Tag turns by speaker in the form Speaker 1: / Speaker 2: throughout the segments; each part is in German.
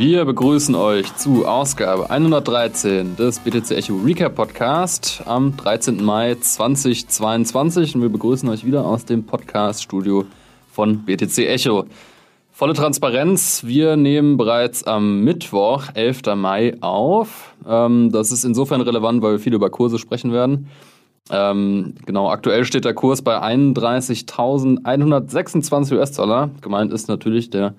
Speaker 1: Wir begrüßen euch zu Ausgabe 113 des BTC Echo Recap Podcast am 13. Mai 2022 und wir begrüßen euch wieder aus dem Podcast Studio von BTC Echo. Volle Transparenz, wir nehmen bereits am Mittwoch, 11. Mai auf. Ähm, das ist insofern relevant, weil wir viel über Kurse sprechen werden. Ähm, genau, aktuell steht der Kurs bei 31.126 US-Dollar. Gemeint ist natürlich der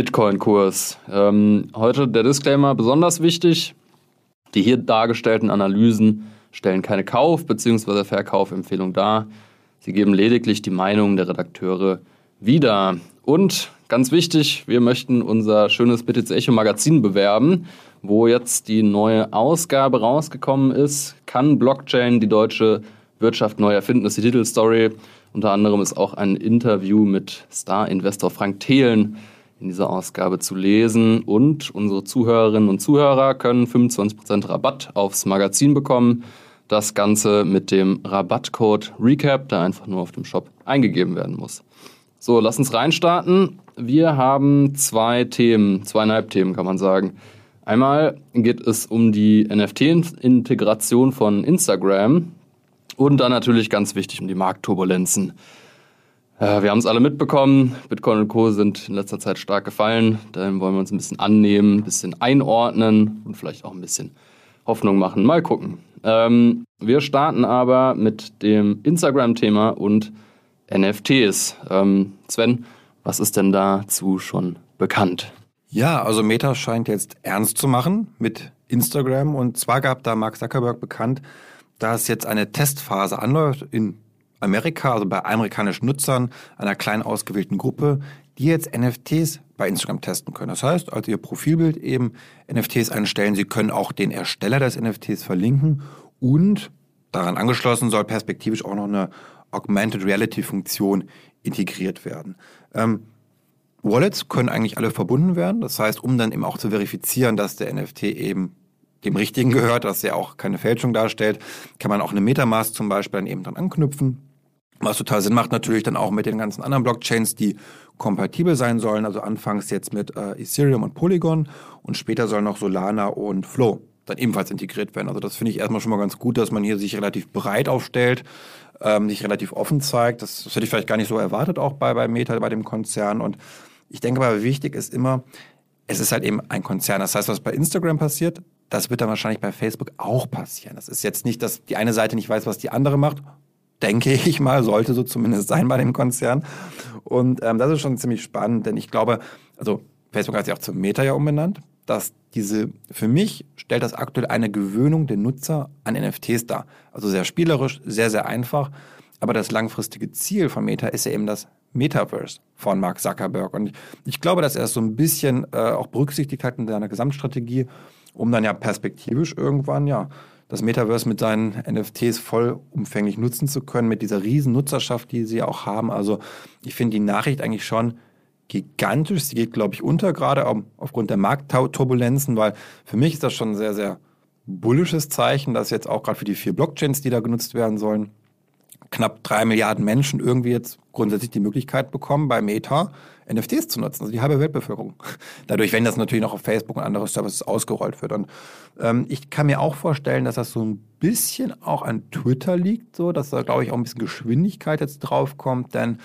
Speaker 1: Bitcoin-Kurs. Ähm, heute der Disclaimer besonders wichtig. Die hier dargestellten Analysen stellen keine Kauf- bzw. Verkaufempfehlung dar. Sie geben lediglich die Meinung der Redakteure wieder. Und ganz wichtig, wir möchten unser schönes BTC Echo Magazin bewerben, wo jetzt die neue Ausgabe rausgekommen ist. Kann Blockchain die deutsche Wirtschaft neu erfinden? Das ist die Titelstory. Unter anderem ist auch ein Interview mit Star-Investor Frank Thelen in dieser Ausgabe zu lesen. Und unsere Zuhörerinnen und Zuhörer können 25% Rabatt aufs Magazin bekommen. Das Ganze mit dem Rabattcode RECAP, der einfach nur auf dem Shop eingegeben werden muss. So, lass uns reinstarten. Wir haben zwei Themen, zweieinhalb Themen kann man sagen. Einmal geht es um die NFT-Integration von Instagram und dann natürlich ganz wichtig um die Marktturbulenzen. Äh, wir haben es alle mitbekommen, Bitcoin und Co. sind in letzter Zeit stark gefallen. Dahin wollen wir uns ein bisschen annehmen, ein bisschen einordnen und vielleicht auch ein bisschen Hoffnung machen. Mal gucken. Ähm, wir starten aber mit dem Instagram-Thema und NFTs. Ähm, Sven, was ist denn dazu schon bekannt?
Speaker 2: Ja, also Meta scheint jetzt ernst zu machen mit Instagram. Und zwar gab da Mark Zuckerberg bekannt, dass jetzt eine Testphase anläuft in Amerika, also bei amerikanischen Nutzern, einer klein ausgewählten Gruppe, die jetzt NFTs bei Instagram testen können. Das heißt, als ihr Profilbild eben NFTs einstellen, sie können auch den Ersteller des NFTs verlinken und daran angeschlossen soll perspektivisch auch noch eine Augmented Reality Funktion integriert werden. Ähm, Wallets können eigentlich alle verbunden werden. Das heißt, um dann eben auch zu verifizieren, dass der NFT eben dem Richtigen gehört, dass er auch keine Fälschung darstellt, kann man auch eine Metamask zum Beispiel dann eben dran anknüpfen. Was total Sinn macht natürlich dann auch mit den ganzen anderen Blockchains, die kompatibel sein sollen. Also anfangs jetzt mit äh, Ethereum und Polygon und später sollen noch Solana und Flow dann ebenfalls integriert werden. Also das finde ich erstmal schon mal ganz gut, dass man hier sich relativ breit aufstellt, ähm, sich relativ offen zeigt. Das, das hätte ich vielleicht gar nicht so erwartet auch bei, bei Meta, bei dem Konzern. Und ich denke aber, wichtig ist immer, es ist halt eben ein Konzern. Das heißt, was bei Instagram passiert, das wird dann wahrscheinlich bei Facebook auch passieren. Das ist jetzt nicht, dass die eine Seite nicht weiß, was die andere macht denke ich mal, sollte so zumindest sein bei dem Konzern. Und ähm, das ist schon ziemlich spannend, denn ich glaube, also Facebook hat sich auch zum Meta ja umbenannt, dass diese, für mich stellt das aktuell eine Gewöhnung der Nutzer an NFTs dar. Also sehr spielerisch, sehr, sehr einfach. Aber das langfristige Ziel von Meta ist ja eben das Metaverse von Mark Zuckerberg. Und ich glaube, dass er es so ein bisschen äh, auch berücksichtigt hat in seiner Gesamtstrategie, um dann ja perspektivisch irgendwann ja das Metaverse mit seinen NFTs vollumfänglich nutzen zu können, mit dieser riesen Nutzerschaft, die sie auch haben. Also ich finde die Nachricht eigentlich schon gigantisch. Sie geht, glaube ich, unter, gerade aufgrund der Marktturbulenzen, weil für mich ist das schon ein sehr, sehr bullisches Zeichen, dass jetzt auch gerade für die vier Blockchains, die da genutzt werden sollen, knapp drei Milliarden Menschen irgendwie jetzt grundsätzlich die Möglichkeit bekommen, bei Meta NFTs zu nutzen, also die halbe Weltbevölkerung. Dadurch, wenn das natürlich noch auf Facebook und andere Services ausgerollt wird. Und ähm, ich kann mir auch vorstellen, dass das so ein bisschen auch an Twitter liegt, so, dass da, glaube ich, auch ein bisschen Geschwindigkeit jetzt draufkommt, denn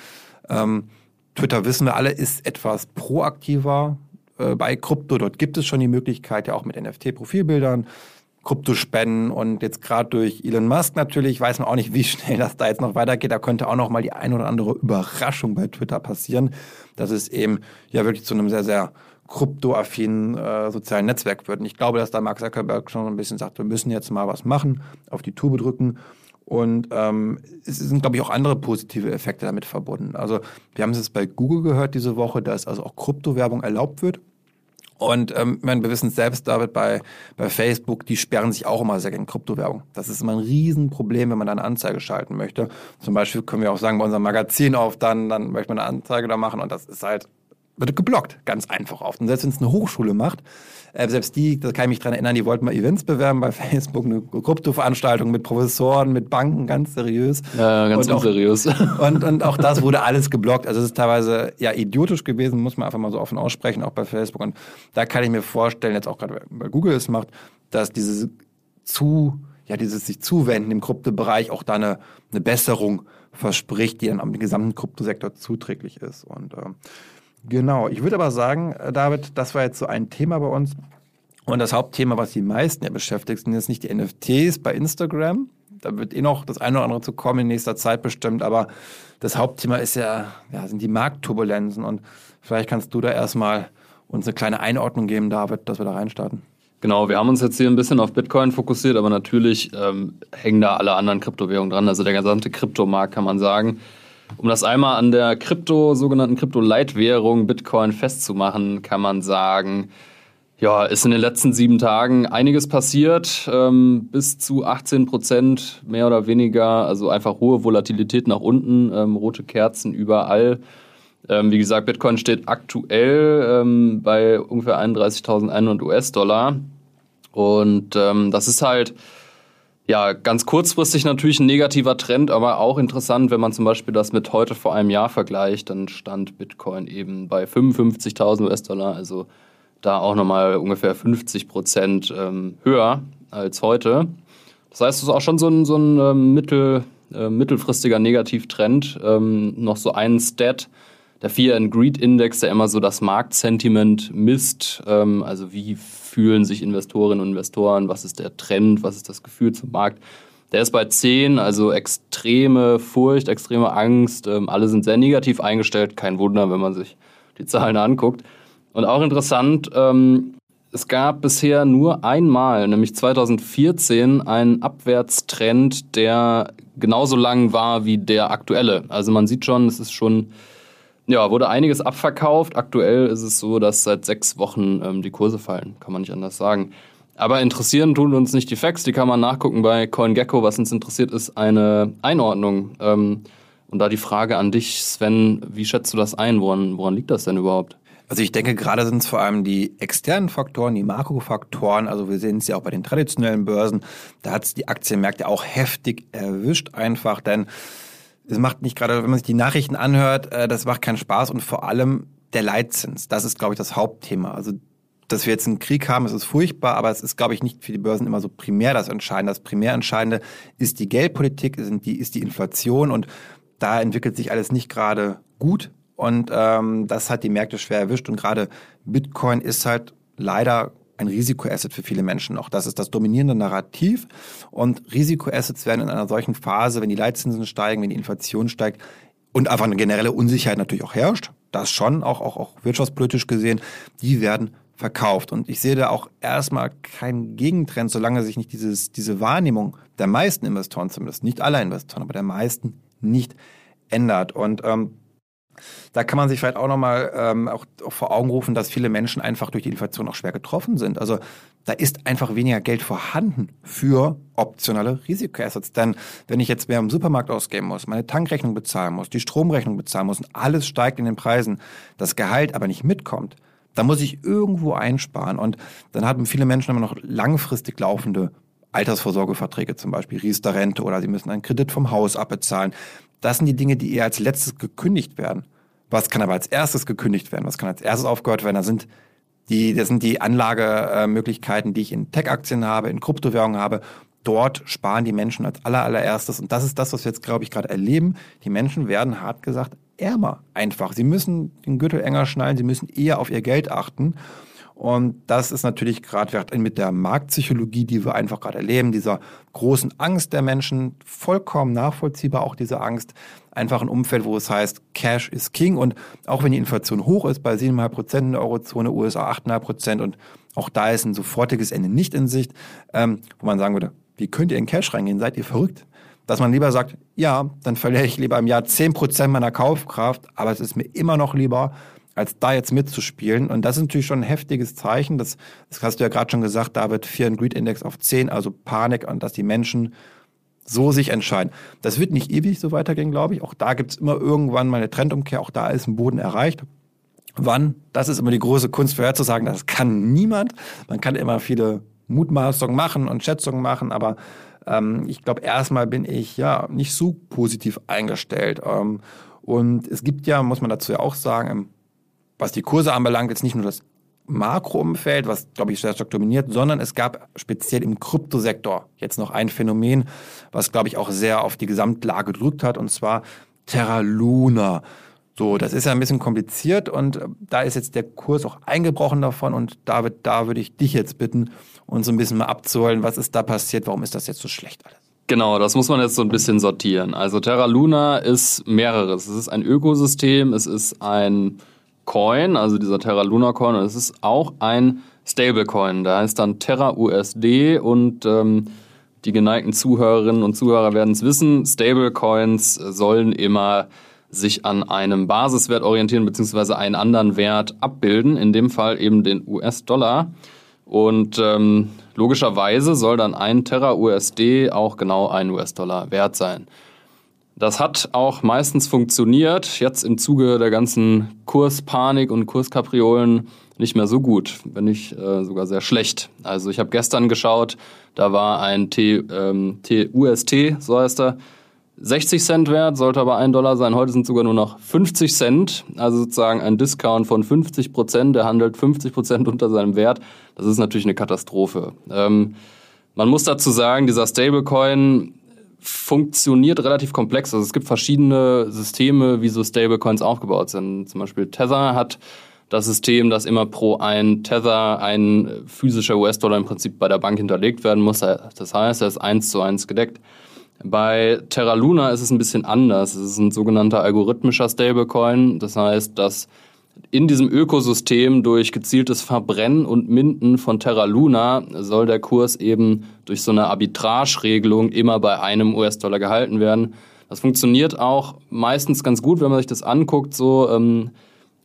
Speaker 2: ähm, Twitter, wissen wir alle, ist etwas proaktiver äh, bei Krypto. Dort gibt es schon die Möglichkeit, ja auch mit NFT-Profilbildern Kryptospenden und jetzt gerade durch Elon Musk natürlich weiß man auch nicht, wie schnell das da jetzt noch weitergeht. Da könnte auch noch mal die ein oder andere Überraschung bei Twitter passieren, dass es eben ja wirklich zu einem sehr, sehr kryptoaffinen äh, sozialen Netzwerk wird. Und ich glaube, dass da Mark Zuckerberg schon ein bisschen sagt, wir müssen jetzt mal was machen, auf die Tube drücken. Und ähm, es sind, glaube ich, auch andere positive Effekte damit verbunden. Also wir haben es jetzt bei Google gehört diese Woche, dass also auch Kryptowerbung erlaubt wird. Und ähm, meine, wir wissen es selbst, David, bei, bei Facebook, die sperren sich auch immer sehr gegen Kryptowährung. Das ist immer ein Riesenproblem, wenn man da eine Anzeige schalten möchte. Zum Beispiel können wir auch sagen, bei unserem Magazin auf, dann, dann möchte man eine Anzeige da machen und das ist halt wird geblockt, ganz einfach oft. Und selbst wenn es eine Hochschule macht, äh, selbst die, da kann ich mich dran erinnern, die wollten mal Events bewerben bei Facebook, eine Krypto-Veranstaltung mit Professoren, mit Banken, ganz seriös.
Speaker 1: Ja, ganz
Speaker 2: und
Speaker 1: unseriös.
Speaker 2: Auch, und, und auch das wurde alles geblockt. Also es ist teilweise ja idiotisch gewesen, muss man einfach mal so offen aussprechen, auch bei Facebook. Und da kann ich mir vorstellen, jetzt auch gerade bei Google es macht, dass dieses zu, ja, dieses sich zuwenden im Kryptobereich auch da eine, eine Besserung verspricht, die dann am gesamten Kryptosektor zuträglich ist. Und äh, Genau, ich würde aber sagen, äh, David, das war jetzt so ein Thema bei uns. Und das Hauptthema, was die meisten ja beschäftigt, sind jetzt nicht die NFTs bei Instagram. Da wird eh noch das eine oder andere zu kommen in nächster Zeit bestimmt. Aber das Hauptthema ist ja, ja sind die Marktturbulenzen. Und vielleicht kannst du da erstmal uns eine kleine Einordnung geben, David, dass wir da reinstarten.
Speaker 1: Genau, wir haben uns jetzt hier ein bisschen auf Bitcoin fokussiert, aber natürlich ähm, hängen da alle anderen Kryptowährungen dran. Also der gesamte Kryptomarkt kann man sagen. Um das einmal an der Krypto, sogenannten Krypto-Leitwährung Bitcoin festzumachen, kann man sagen, ja, ist in den letzten sieben Tagen einiges passiert, ähm, bis zu 18 Prozent mehr oder weniger, also einfach hohe Volatilität nach unten, ähm, rote Kerzen überall. Ähm, wie gesagt, Bitcoin steht aktuell ähm, bei ungefähr 31.100 US-Dollar und ähm, das ist halt ja, ganz kurzfristig natürlich ein negativer Trend, aber auch interessant, wenn man zum Beispiel das mit heute vor einem Jahr vergleicht, dann stand Bitcoin eben bei 55.000 US-Dollar, also da auch nochmal ungefähr 50 Prozent ähm, höher als heute. Das heißt, es ist auch schon so ein, so ein ähm, mittel, äh, mittelfristiger Negativtrend. Ähm, noch so ein Stat, der Fear and Greed Index, der immer so das Marktsentiment misst, ähm, also wie fühlen sich Investorinnen und Investoren, was ist der Trend, was ist das Gefühl zum Markt. Der ist bei 10, also extreme Furcht, extreme Angst. Ähm, alle sind sehr negativ eingestellt. Kein Wunder, wenn man sich die Zahlen anguckt. Und auch interessant, ähm, es gab bisher nur einmal, nämlich 2014, einen Abwärtstrend, der genauso lang war wie der aktuelle. Also man sieht schon, es ist schon ja, wurde einiges abverkauft. Aktuell ist es so, dass seit sechs Wochen ähm, die Kurse fallen. Kann man nicht anders sagen. Aber interessieren tun uns nicht die Facts. Die kann man nachgucken bei CoinGecko. Was uns interessiert, ist eine Einordnung. Ähm, und da die Frage an dich, Sven, wie schätzt du das ein? Woran, woran liegt das denn überhaupt?
Speaker 2: Also ich denke, gerade sind es vor allem die externen Faktoren, die Makrofaktoren. Also wir sehen es ja auch bei den traditionellen Börsen. Da hat es die Aktienmärkte auch heftig erwischt einfach, denn es macht nicht gerade, wenn man sich die Nachrichten anhört, äh, das macht keinen Spaß und vor allem der Leitzins. Das ist, glaube ich, das Hauptthema. Also, dass wir jetzt einen Krieg haben, ist furchtbar, aber es ist, glaube ich, nicht für die Börsen immer so primär das Entscheidende. Das primär Entscheidende ist die Geldpolitik, ist die, ist die Inflation und da entwickelt sich alles nicht gerade gut und ähm, das hat die Märkte schwer erwischt und gerade Bitcoin ist halt leider ein Risikoasset für viele Menschen noch. Das ist das dominierende Narrativ. Und Risikoassets werden in einer solchen Phase, wenn die Leitzinsen steigen, wenn die Inflation steigt und einfach eine generelle Unsicherheit natürlich auch herrscht, das schon, auch, auch, auch wirtschaftspolitisch gesehen, die werden verkauft. Und ich sehe da auch erstmal keinen Gegentrend, solange sich nicht dieses, diese Wahrnehmung der meisten Investoren zumindest, nicht aller Investoren, aber der meisten nicht ändert. Und ähm, da kann man sich vielleicht auch nochmal ähm, auch, auch vor Augen rufen, dass viele Menschen einfach durch die Inflation auch schwer getroffen sind. Also da ist einfach weniger Geld vorhanden für optionale Risikoassets. Denn wenn ich jetzt mehr im Supermarkt ausgeben muss, meine Tankrechnung bezahlen muss, die Stromrechnung bezahlen muss und alles steigt in den Preisen, das Gehalt aber nicht mitkommt, dann muss ich irgendwo einsparen. Und dann haben viele Menschen immer noch langfristig laufende Altersvorsorgeverträge, zum Beispiel Riester-Rente oder sie müssen einen Kredit vom Haus abbezahlen. Das sind die Dinge, die eher als letztes gekündigt werden. Was kann aber als erstes gekündigt werden? Was kann als erstes aufgehört werden? Das sind die, das sind die Anlagemöglichkeiten, die ich in Tech-Aktien habe, in Kryptowährungen habe. Dort sparen die Menschen als aller, allererstes. Und das ist das, was wir jetzt, glaube ich, gerade erleben. Die Menschen werden, hart gesagt, ärmer einfach. Sie müssen den Gürtel enger schnallen, sie müssen eher auf ihr Geld achten. Und das ist natürlich gerade mit der Marktpsychologie, die wir einfach gerade erleben, dieser großen Angst der Menschen, vollkommen nachvollziehbar auch diese Angst, einfach ein Umfeld, wo es heißt, Cash is King. Und auch wenn die Inflation hoch ist, bei 7,5 Prozent in der Eurozone, USA 8,5 Prozent und auch da ist ein sofortiges Ende nicht in Sicht, ähm, wo man sagen würde, wie könnt ihr in Cash reingehen? Seid ihr verrückt? Dass man lieber sagt, ja, dann verliere ich lieber im Jahr 10 Prozent meiner Kaufkraft, aber es ist mir immer noch lieber, als da jetzt mitzuspielen. Und das ist natürlich schon ein heftiges Zeichen. Das, das hast du ja gerade schon gesagt, David, Fear and Greed Index auf 10, also Panik und dass die Menschen so sich entscheiden. Das wird nicht ewig so weitergehen, glaube ich. Auch da gibt es immer irgendwann mal eine Trendumkehr. Auch da ist ein Boden erreicht. Wann? Das ist immer die große Kunst vorherzusagen. Das kann niemand. Man kann immer viele Mutmaßungen machen und Schätzungen machen, aber ähm, ich glaube, erstmal bin ich ja nicht so positiv eingestellt. Ähm, und es gibt ja, muss man dazu ja auch sagen, was die Kurse anbelangt, jetzt nicht nur das Makroumfeld, was, glaube ich, sehr stark dominiert, sondern es gab speziell im Kryptosektor jetzt noch ein Phänomen, was, glaube ich, auch sehr auf die Gesamtlage gedrückt hat, und zwar Terra Luna. So, das ist ja ein bisschen kompliziert und äh, da ist jetzt der Kurs auch eingebrochen davon und David, da würde ich dich jetzt bitten, uns so ein bisschen mal abzuholen, was ist da passiert, warum ist das jetzt so schlecht alles?
Speaker 1: Genau, das muss man jetzt so ein bisschen sortieren. Also Terra Luna ist mehreres. Es ist ein Ökosystem, es ist ein Coin, also dieser Terra Luna Coin, und es ist auch ein Stablecoin. Der heißt dann Terra USD und ähm, die geneigten Zuhörerinnen und Zuhörer werden es wissen, Stablecoins sollen immer sich an einem Basiswert orientieren, beziehungsweise einen anderen Wert abbilden, in dem Fall eben den US-Dollar. Und ähm, logischerweise soll dann ein Terra USD auch genau ein US-Dollar wert sein. Das hat auch meistens funktioniert, jetzt im Zuge der ganzen Kurspanik und Kurskapriolen nicht mehr so gut, wenn nicht äh, sogar sehr schlecht. Also ich habe gestern geschaut, da war ein T, ähm, T, UST, so heißt er, 60 Cent wert, sollte aber ein Dollar sein. Heute sind sogar nur noch 50 Cent, also sozusagen ein Discount von 50 Prozent. Der handelt 50 Prozent unter seinem Wert. Das ist natürlich eine Katastrophe. Ähm, man muss dazu sagen, dieser Stablecoin funktioniert relativ komplex. Also es gibt verschiedene Systeme, wie so Stablecoins aufgebaut sind. Zum Beispiel Tether hat das System, dass immer pro ein Tether ein physischer US-Dollar im Prinzip bei der Bank hinterlegt werden muss. Das heißt, er ist eins zu eins gedeckt. Bei Terra Luna ist es ein bisschen anders. Es ist ein sogenannter algorithmischer Stablecoin. Das heißt, dass in diesem Ökosystem durch gezieltes Verbrennen und Minden von Terra Luna soll der Kurs eben durch so eine Arbitrage-Regelung immer bei einem US-Dollar gehalten werden. Das funktioniert auch meistens ganz gut, wenn man sich das anguckt, so ähm,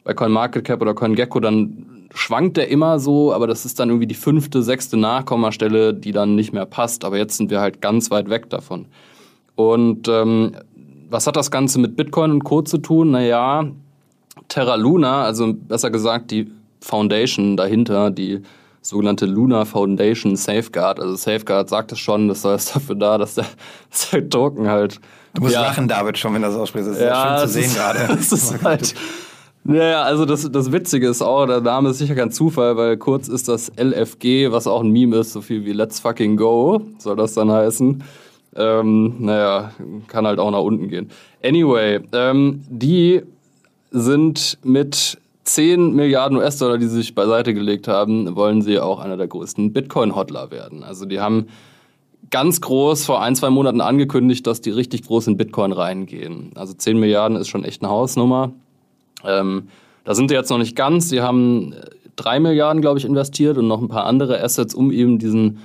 Speaker 1: bei CoinMarketCap oder CoinGecko, dann schwankt der immer so, aber das ist dann irgendwie die fünfte, sechste Nachkommastelle, die dann nicht mehr passt. Aber jetzt sind wir halt ganz weit weg davon. Und ähm, was hat das Ganze mit Bitcoin und Co. zu tun? Naja, Terra Luna, also besser gesagt die Foundation dahinter, die sogenannte Luna Foundation Safeguard. Also Safeguard sagt es schon, das heißt dafür da, dass der, dass der Token halt.
Speaker 2: Du musst ja, lachen, David, schon, wenn das aussprichst. Das ist ja, schön zu sehen gerade.
Speaker 1: Das ist halt. Ja, also das, das Witzige ist auch, der Name ist sicher kein Zufall, weil kurz ist das LFG, was auch ein Meme ist, so viel wie Let's fucking go, soll das dann heißen. Ähm, naja, kann halt auch nach unten gehen. Anyway, ähm, die sind mit 10 Milliarden US-Dollar, die sie sich beiseite gelegt haben, wollen sie auch einer der größten Bitcoin-Hodler werden. Also die haben ganz groß vor ein, zwei Monaten angekündigt, dass die richtig groß in Bitcoin reingehen. Also 10 Milliarden ist schon echt eine Hausnummer. Ähm, da sind sie jetzt noch nicht ganz. Sie haben 3 Milliarden, glaube ich, investiert und noch ein paar andere Assets, um eben diesen,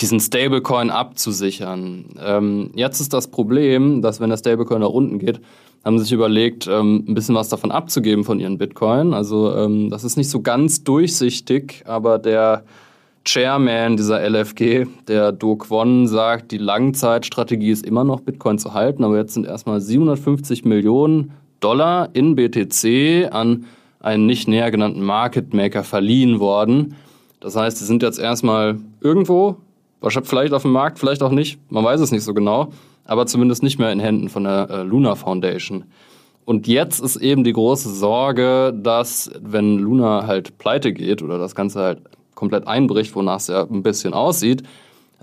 Speaker 1: diesen Stablecoin abzusichern. Ähm, jetzt ist das Problem, dass wenn der Stablecoin nach unten geht, haben sich überlegt, ähm, ein bisschen was davon abzugeben von ihren Bitcoin. Also ähm, das ist nicht so ganz durchsichtig, aber der Chairman dieser LFG, der Do Kwon, sagt, die Langzeitstrategie ist immer noch Bitcoin zu halten, aber jetzt sind erstmal 750 Millionen Dollar in BTC an einen nicht näher genannten Market Maker verliehen worden. Das heißt, sie sind jetzt erstmal irgendwo, vielleicht auf dem Markt, vielleicht auch nicht, man weiß es nicht so genau aber zumindest nicht mehr in Händen von der äh, Luna Foundation. Und jetzt ist eben die große Sorge, dass wenn Luna halt pleite geht oder das Ganze halt komplett einbricht, wonach es ja ein bisschen aussieht,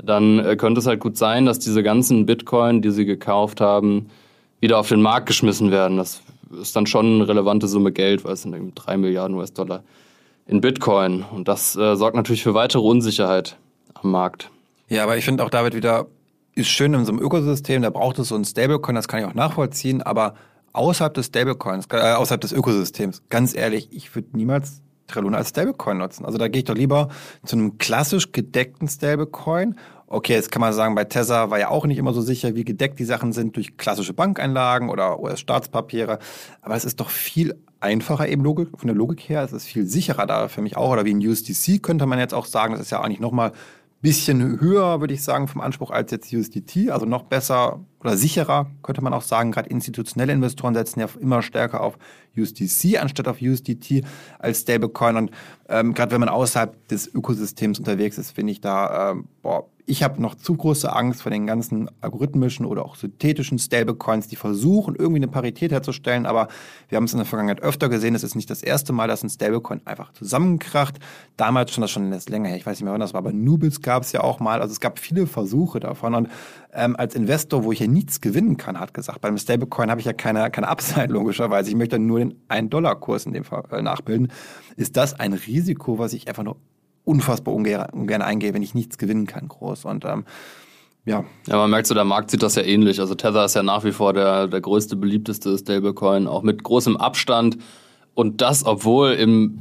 Speaker 1: dann äh, könnte es halt gut sein, dass diese ganzen Bitcoin, die sie gekauft haben, wieder auf den Markt geschmissen werden. Das ist dann schon eine relevante Summe Geld, weil es sind eben drei Milliarden US-Dollar in Bitcoin. Und das äh, sorgt natürlich für weitere Unsicherheit am Markt.
Speaker 2: Ja, aber ich finde auch David wieder ist schön in so einem Ökosystem, da braucht es so ein Stablecoin, das kann ich auch nachvollziehen, aber außerhalb des Stablecoins, äh, außerhalb des Ökosystems, ganz ehrlich, ich würde niemals Treluna als Stablecoin nutzen. Also da gehe ich doch lieber zu einem klassisch gedeckten Stablecoin. Okay, jetzt kann man sagen, bei Tether war ja auch nicht immer so sicher, wie gedeckt die Sachen sind durch klassische Bankeinlagen oder US-Staatspapiere. Aber es ist doch viel einfacher eben Logik, von der Logik her. Es ist viel sicherer da für mich auch. Oder wie ein USDC könnte man jetzt auch sagen, das ist ja eigentlich nochmal bisschen höher, würde ich sagen, vom Anspruch als jetzt USDT, also noch besser oder sicherer, könnte man auch sagen. Gerade institutionelle Investoren setzen ja immer stärker auf USDC anstatt auf USDT als Stablecoin. Und ähm, gerade wenn man außerhalb des Ökosystems unterwegs ist, finde ich da, ähm, boah, ich habe noch zu große Angst vor den ganzen algorithmischen oder auch synthetischen Stablecoins, die versuchen, irgendwie eine Parität herzustellen. Aber wir haben es in der Vergangenheit öfter gesehen. Es ist nicht das erste Mal, dass ein Stablecoin einfach zusammenkracht. Damals schon das schon länger her. Ich weiß nicht mehr, wann das war. Aber Nubils gab es ja auch mal. Also es gab viele Versuche davon. Und ähm, als Investor, wo ich hier nichts gewinnen kann, hat gesagt, beim Stablecoin habe ich ja keine, keine Upside logischerweise. Ich möchte nur den 1-Dollar-Kurs in dem Fall äh, nachbilden. Ist das ein Risiko, was ich einfach nur unfassbar ungern, ungern eingehe, wenn ich nichts gewinnen kann, groß. Und ähm, ja.
Speaker 1: Ja, man merkt so, der Markt sieht das ja ähnlich. Also Tether ist ja nach wie vor der, der größte, beliebteste Stablecoin, auch mit großem Abstand. Und das, obwohl im,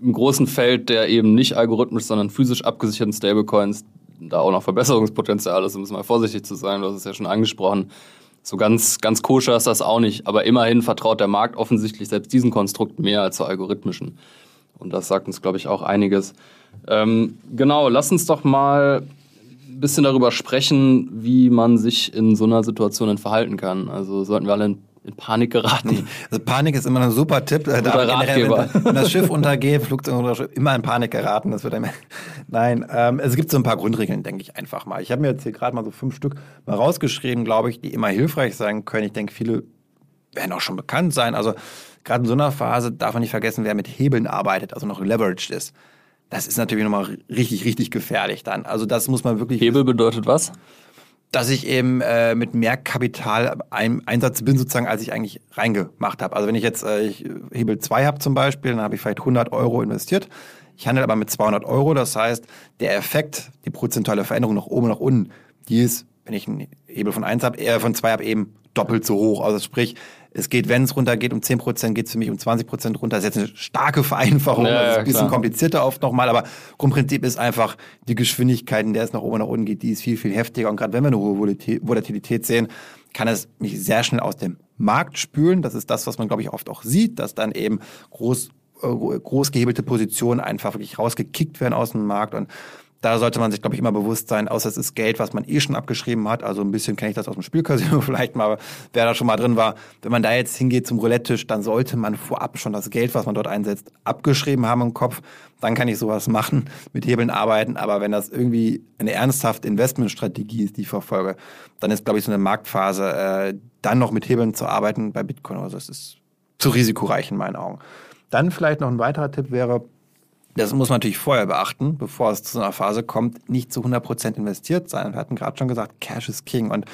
Speaker 1: im großen Feld der eben nicht algorithmisch, sondern physisch abgesicherten Stablecoins da auch noch Verbesserungspotenzial ist, um es mal vorsichtig zu sein, du hast es ja schon angesprochen. So ganz, ganz koscher ist das auch nicht. Aber immerhin vertraut der Markt offensichtlich selbst diesen Konstrukt mehr als zur algorithmischen. Und das sagt uns, glaube ich, auch einiges. Ähm, genau, lass uns doch mal ein bisschen darüber sprechen, wie man sich in so einer Situation verhalten kann. Also sollten wir alle in, in Panik geraten.
Speaker 2: Also Panik ist immer ein super Tipp.
Speaker 1: Guter da Ratgeber.
Speaker 2: Wenn, wenn, das Schiff untergeht, Flugzeug oder Schiff, immer in Panik geraten. Das wird einem Nein, ähm, es gibt so ein paar Grundregeln, denke ich einfach mal. Ich habe mir jetzt hier gerade mal so fünf Stück mal rausgeschrieben, glaube ich, die immer hilfreich sein können. Ich denke, viele werden auch schon bekannt sein. Also gerade in so einer Phase darf man nicht vergessen, wer mit Hebeln arbeitet, also noch leveraged ist. Das ist natürlich nochmal richtig, richtig gefährlich dann. Also das muss man wirklich.
Speaker 1: Hebel bedeutet was?
Speaker 2: Dass ich eben äh, mit mehr Kapital ein, Einsatz bin, sozusagen, als ich eigentlich reingemacht habe. Also wenn ich jetzt äh, ich Hebel 2 habe zum Beispiel, dann habe ich vielleicht 100 Euro investiert. Ich handle aber mit 200 Euro. Das heißt, der Effekt, die prozentuale Veränderung nach oben, nach unten, die ist, wenn ich einen Hebel von 1 habe, eher von 2 habe, eben doppelt so hoch. Also sprich, es geht, wenn es runtergeht, um 10 Prozent, geht es für mich um 20 Prozent runter. Das ist jetzt eine starke Vereinfachung, ja, das ist ein bisschen klar. komplizierter oft nochmal, aber Grundprinzip ist einfach die Geschwindigkeit, in der es nach oben und nach unten geht, die ist viel, viel heftiger. Und gerade wenn wir eine hohe Volatilität sehen, kann es mich sehr schnell aus dem Markt spülen. Das ist das, was man, glaube ich, oft auch sieht, dass dann eben groß, äh, groß gehebelte Positionen einfach wirklich rausgekickt werden aus dem Markt. Und da sollte man sich, glaube ich, immer bewusst sein, außer es ist Geld, was man eh schon abgeschrieben hat. Also ein bisschen kenne ich das aus dem Spielcasino vielleicht mal, wer da schon mal drin war. Wenn man da jetzt hingeht zum Roulette-Tisch, dann sollte man vorab schon das Geld, was man dort einsetzt, abgeschrieben haben im Kopf. Dann kann ich sowas machen, mit Hebeln arbeiten. Aber wenn das irgendwie eine ernsthafte Investmentstrategie ist, die ich verfolge, dann ist, glaube ich, so eine Marktphase, äh, dann noch mit Hebeln zu arbeiten bei Bitcoin. Also das ist zu risikoreich in meinen Augen. Dann vielleicht noch ein weiterer Tipp wäre, das muss man natürlich vorher beachten, bevor es zu einer Phase kommt, nicht zu 100% investiert sein. Wir hatten gerade schon gesagt, Cash is King. Und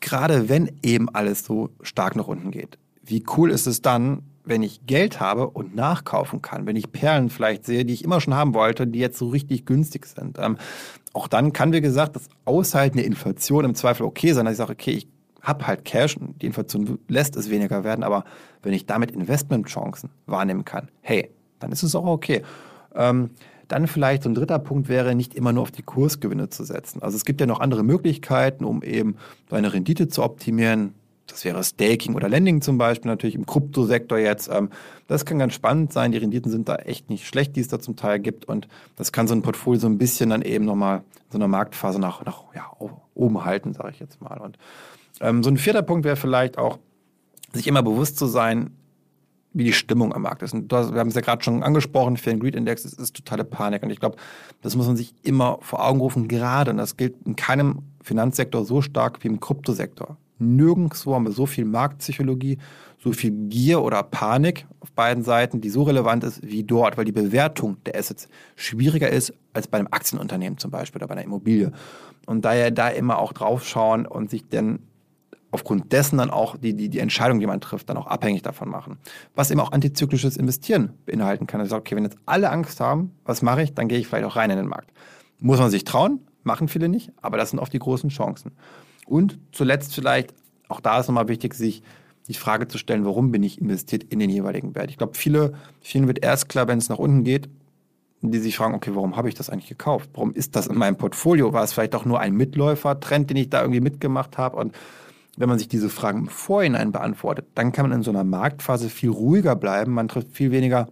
Speaker 2: gerade wenn eben alles so stark nach unten geht, wie cool ist es dann, wenn ich Geld habe und nachkaufen kann, wenn ich Perlen vielleicht sehe, die ich immer schon haben wollte, die jetzt so richtig günstig sind. Ähm, auch dann kann, wie gesagt, das Aushalten der Inflation im Zweifel okay sein, dass ich sage, okay, ich habe halt Cash und die Inflation lässt es weniger werden, aber wenn ich damit Investmentchancen wahrnehmen kann, hey, dann ist es auch okay. Ähm, dann vielleicht so ein dritter Punkt wäre, nicht immer nur auf die Kursgewinne zu setzen. Also es gibt ja noch andere Möglichkeiten, um eben seine Rendite zu optimieren. Das wäre Staking oder Lending zum Beispiel, natürlich im Kryptosektor jetzt. Ähm, das kann ganz spannend sein. Die Renditen sind da echt nicht schlecht, die es da zum Teil gibt. Und das kann so ein Portfolio so ein bisschen dann eben nochmal so einer Marktphase nach, nach ja, oben halten, sage ich jetzt mal. Und ähm, so ein vierter Punkt wäre vielleicht auch, sich immer bewusst zu sein, wie die Stimmung am Markt ist. Und wir haben es ja gerade schon angesprochen, and Greed Index ist, ist totale Panik. Und ich glaube, das muss man sich immer vor Augen rufen, gerade, und das gilt in keinem Finanzsektor so stark wie im Kryptosektor. Nirgendwo haben wir so viel Marktpsychologie, so viel Gier oder Panik auf beiden Seiten, die so relevant ist wie dort, weil die Bewertung der Assets schwieriger ist als bei einem Aktienunternehmen zum Beispiel oder bei einer Immobilie. Und daher da immer auch draufschauen und sich dann aufgrund dessen dann auch die, die, die Entscheidung, die man trifft, dann auch abhängig davon machen. Was eben auch antizyklisches Investieren beinhalten kann. Also okay, wenn jetzt alle Angst haben, was mache ich, dann gehe ich vielleicht auch rein in den Markt. Muss man sich trauen, machen viele nicht, aber das sind oft die großen Chancen. Und zuletzt vielleicht, auch da ist nochmal wichtig, sich die Frage zu stellen, warum bin ich investiert in den jeweiligen Wert. Ich glaube, viele, vielen wird erst klar, wenn es nach unten geht, die sich fragen, okay, warum habe ich das eigentlich gekauft? Warum ist das in meinem Portfolio? War es vielleicht doch nur ein Mitläufer-Trend, den ich da irgendwie mitgemacht habe? Und wenn man sich diese Fragen im Vorhinein beantwortet, dann kann man in so einer Marktphase viel ruhiger bleiben. Man trifft viel weniger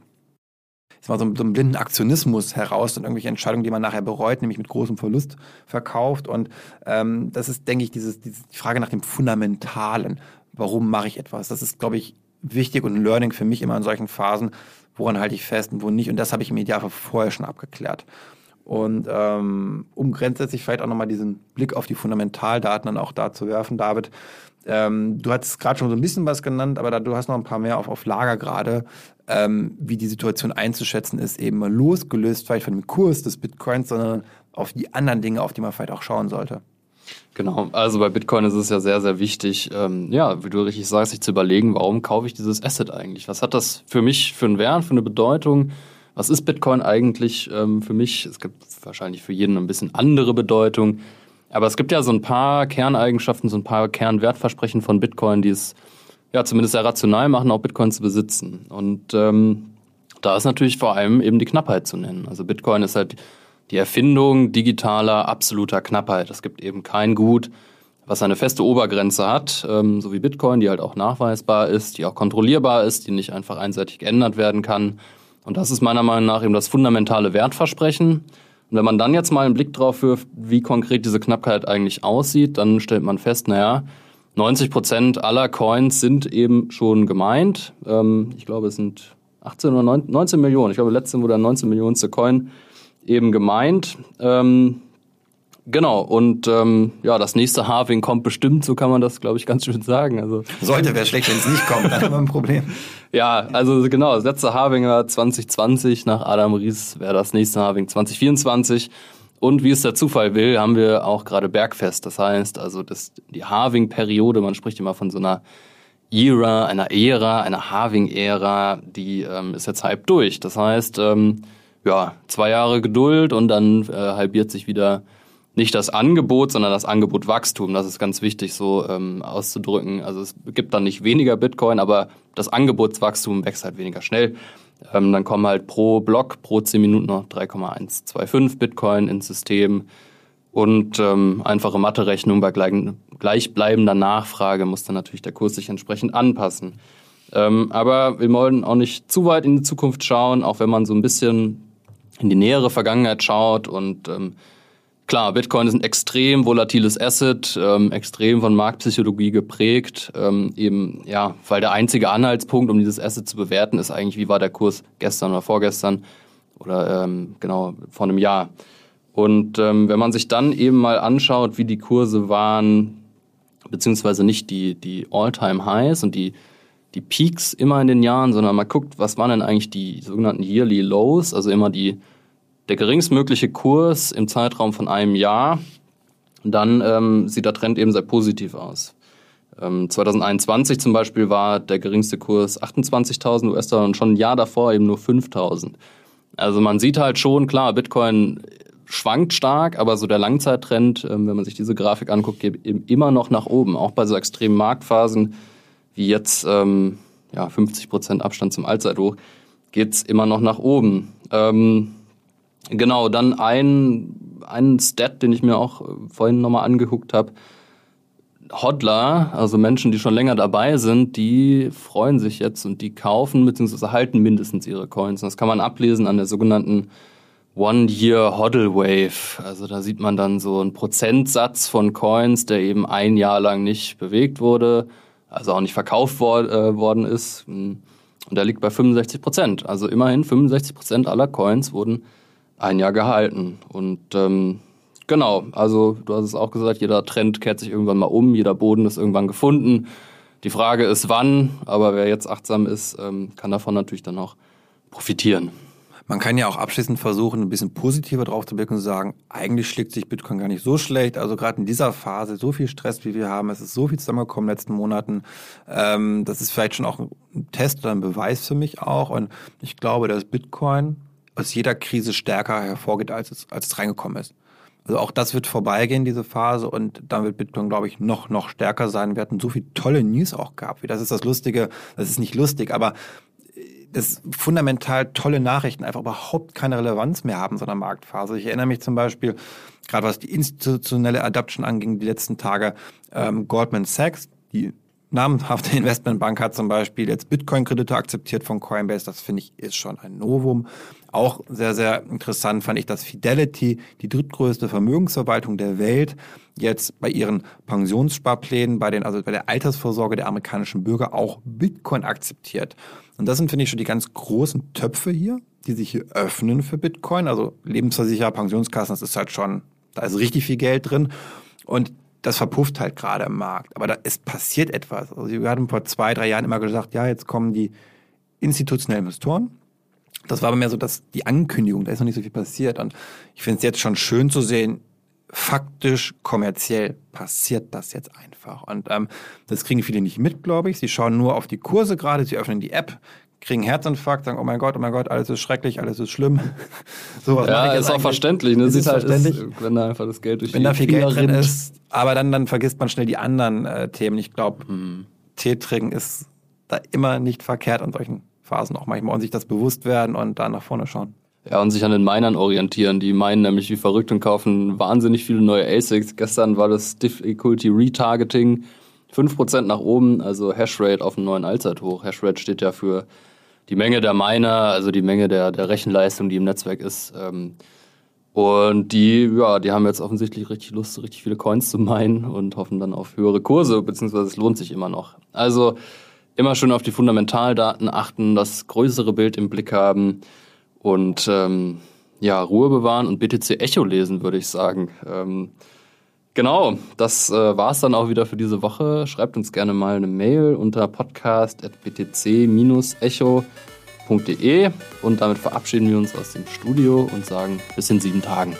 Speaker 2: ich sag mal, so, so einem blinden Aktionismus heraus und irgendwelche Entscheidungen, die man nachher bereut, nämlich mit großem Verlust verkauft. Und ähm, das ist, denke ich, dieses, dieses, die Frage nach dem Fundamentalen. Warum mache ich etwas? Das ist, glaube ich, wichtig und ein Learning für mich immer in solchen Phasen. Woran halte ich fest und wo nicht? Und das habe ich im Idealfall vorher schon abgeklärt. Und ähm, um grundsätzlich vielleicht auch nochmal diesen Blick auf die Fundamentaldaten dann auch da zu werfen, David. Ähm, du hattest gerade schon so ein bisschen was genannt, aber da, du hast noch ein paar mehr auf, auf Lager gerade, ähm, wie die Situation einzuschätzen ist, eben mal losgelöst vielleicht von dem Kurs des Bitcoins, sondern auf die anderen Dinge, auf die man vielleicht auch schauen sollte.
Speaker 1: Genau, also bei Bitcoin ist es ja sehr, sehr wichtig, ähm, ja, wie du richtig sagst, sich zu überlegen, warum kaufe ich dieses Asset eigentlich? Was hat das für mich für einen Wert, für eine Bedeutung? Was ist Bitcoin eigentlich ähm, für mich? Es gibt wahrscheinlich für jeden ein bisschen andere Bedeutung. Aber es gibt ja so ein paar Kerneigenschaften, so ein paar Kernwertversprechen von Bitcoin, die es ja zumindest sehr rational machen, auch Bitcoin zu besitzen. Und ähm, da ist natürlich vor allem eben die Knappheit zu nennen. Also Bitcoin ist halt die Erfindung digitaler absoluter Knappheit. Es gibt eben kein Gut, was eine feste Obergrenze hat, ähm, so wie Bitcoin, die halt auch nachweisbar ist, die auch kontrollierbar ist, die nicht einfach einseitig geändert werden kann. Und das ist meiner Meinung nach eben das fundamentale Wertversprechen. Und wenn man dann jetzt mal einen Blick drauf wirft, wie konkret diese Knappheit eigentlich aussieht, dann stellt man fest, naja, 90 Prozent aller Coins sind eben schon gemeint. Ähm, ich glaube, es sind 18 oder 19 Millionen. Ich glaube, letztens wurde der 19 Millionenste Coin eben gemeint. Ähm, Genau, und ähm, ja, das nächste Halving kommt bestimmt, so kann man das, glaube ich, ganz schön sagen. Also,
Speaker 2: Sollte, wäre schlecht, wenn es nicht kommt, dann haben wir ein Problem.
Speaker 1: ja, also genau, das letzte Halving war 2020, nach Adam Ries wäre das nächste Halving 2024. Und wie es der Zufall will, haben wir auch gerade Bergfest. Das heißt, also das, die Halving-Periode, man spricht immer von so einer Era, einer Ära, einer Halving-Ära, die ähm, ist jetzt halb durch. Das heißt, ähm, ja, zwei Jahre Geduld und dann äh, halbiert sich wieder nicht das Angebot, sondern das Angebotwachstum. Das ist ganz wichtig so ähm, auszudrücken. Also es gibt dann nicht weniger Bitcoin, aber das Angebotswachstum wächst halt weniger schnell. Ähm, dann kommen halt pro Block, pro 10 Minuten noch 3,125 Bitcoin ins System. Und ähm, einfache Mathe-Rechnung bei gleichbleibender Nachfrage muss dann natürlich der Kurs sich entsprechend anpassen. Ähm, aber wir wollen auch nicht zu weit in die Zukunft schauen, auch wenn man so ein bisschen in die nähere Vergangenheit schaut und ähm, Klar, Bitcoin ist ein extrem volatiles Asset, ähm, extrem von Marktpsychologie geprägt. Ähm, eben, ja, weil der einzige Anhaltspunkt, um dieses Asset zu bewerten, ist eigentlich, wie war der Kurs gestern oder vorgestern oder ähm, genau vor einem Jahr. Und ähm, wenn man sich dann eben mal anschaut, wie die Kurse waren, beziehungsweise nicht die, die All-Time-Highs und die, die Peaks immer in den Jahren, sondern mal guckt, was waren denn eigentlich die sogenannten Yearly Lows, also immer die der geringstmögliche Kurs im Zeitraum von einem Jahr, dann ähm, sieht der Trend eben sehr positiv aus. Ähm, 2021 zum Beispiel war der geringste Kurs 28.000 US-Dollar und schon ein Jahr davor eben nur 5.000. Also man sieht halt schon, klar, Bitcoin schwankt stark, aber so der Langzeittrend, ähm, wenn man sich diese Grafik anguckt, geht eben immer noch nach oben, auch bei so extremen Marktphasen wie jetzt ähm, ja, 50 Prozent Abstand zum Allzeithoch, geht's immer noch nach oben. Ähm, Genau, dann ein, ein Stat, den ich mir auch vorhin nochmal angeguckt habe. Hodler, also Menschen, die schon länger dabei sind, die freuen sich jetzt und die kaufen bzw. halten mindestens ihre Coins. Das kann man ablesen an der sogenannten One-Year Hodl Wave. Also da sieht man dann so einen Prozentsatz von Coins, der eben ein Jahr lang nicht bewegt wurde, also auch nicht verkauft wor äh, worden ist. Und der liegt bei 65 Prozent. Also immerhin 65 Prozent aller Coins wurden ein Jahr gehalten. Und ähm, genau, also du hast es auch gesagt, jeder Trend kehrt sich irgendwann mal um, jeder Boden ist irgendwann gefunden. Die Frage ist wann, aber wer jetzt achtsam ist, ähm, kann davon natürlich dann auch profitieren.
Speaker 2: Man kann ja auch abschließend versuchen, ein bisschen positiver drauf zu blicken und sagen, eigentlich schlägt sich Bitcoin gar nicht so schlecht. Also gerade in dieser Phase, so viel Stress, wie wir haben, es ist so viel zusammengekommen in den letzten Monaten. Ähm, das ist vielleicht schon auch ein Test oder ein Beweis für mich auch. Und ich glaube, dass Bitcoin aus jeder Krise stärker hervorgeht, als es, als es reingekommen ist. Also auch das wird vorbeigehen, diese Phase, und dann wird Bitcoin, glaube ich, noch, noch stärker sein. Wir hatten so viel tolle News auch gehabt. Das ist das Lustige, das ist nicht lustig, aber äh, das fundamental tolle Nachrichten einfach überhaupt keine Relevanz mehr haben so einer Marktphase. Ich erinnere mich zum Beispiel, gerade was die institutionelle Adoption anging, die letzten Tage, ähm, Goldman Sachs, die namhafte Investmentbank hat zum Beispiel jetzt Bitcoin-Kredite akzeptiert von Coinbase. Das finde ich ist schon ein Novum. Auch sehr, sehr interessant fand ich, dass Fidelity, die drittgrößte Vermögensverwaltung der Welt, jetzt bei ihren Pensionssparplänen, bei den, also bei der Altersvorsorge der amerikanischen Bürger auch Bitcoin akzeptiert. Und das sind, finde ich, schon die ganz großen Töpfe hier, die sich hier öffnen für Bitcoin. Also Lebensversicherer, Pensionskassen, das ist halt schon, da ist richtig viel Geld drin. Und das verpufft halt gerade im Markt. Aber da, es passiert etwas. Also wir hatten vor zwei, drei Jahren immer gesagt, ja, jetzt kommen die institutionellen Investoren. Das war aber mehr so dass die Ankündigung, da ist noch nicht so viel passiert. Und ich finde es jetzt schon schön zu sehen, faktisch, kommerziell passiert das jetzt einfach. Und ähm, das kriegen viele nicht mit, glaube ich. Sie schauen nur auf die Kurse gerade, sie öffnen die App, kriegen Herzinfarkt, sagen, oh mein Gott, oh mein Gott, alles ist schrecklich, alles ist schlimm.
Speaker 1: Sowas ja, ist auch verständlich. Ne?
Speaker 2: Ist halt verständlich.
Speaker 1: Ist, wenn da einfach das Geld durch
Speaker 2: Wenn da viel Finger Geld drin rinnt. ist, aber dann, dann vergisst man schnell die anderen äh, Themen. Ich glaube, hm. Tee trinken ist da immer nicht verkehrt an solchen Phasen auch manchmal und sich das bewusst werden und da nach vorne schauen.
Speaker 1: Ja, und sich an den Minern orientieren. Die meinen nämlich wie verrückt und kaufen wahnsinnig viele neue ASICs. Gestern war das Difficulty Retargeting 5% nach oben, also Hashrate auf einen neuen Allzeithoch. Hashrate steht ja für die Menge der Miner, also die Menge der, der Rechenleistung, die im Netzwerk ist. Ähm, und die, ja, die haben jetzt offensichtlich richtig Lust, richtig viele Coins zu meinen und hoffen dann auf höhere Kurse, beziehungsweise es lohnt sich immer noch. Also immer schön auf die Fundamentaldaten achten, das größere Bild im Blick haben und ähm, ja, Ruhe bewahren und BTC Echo lesen, würde ich sagen. Ähm, genau, das äh, es dann auch wieder für diese Woche. Schreibt uns gerne mal eine Mail unter podcast.btc-echo.de und damit verabschieden wir uns aus dem Studio und sagen bis in sieben Tagen.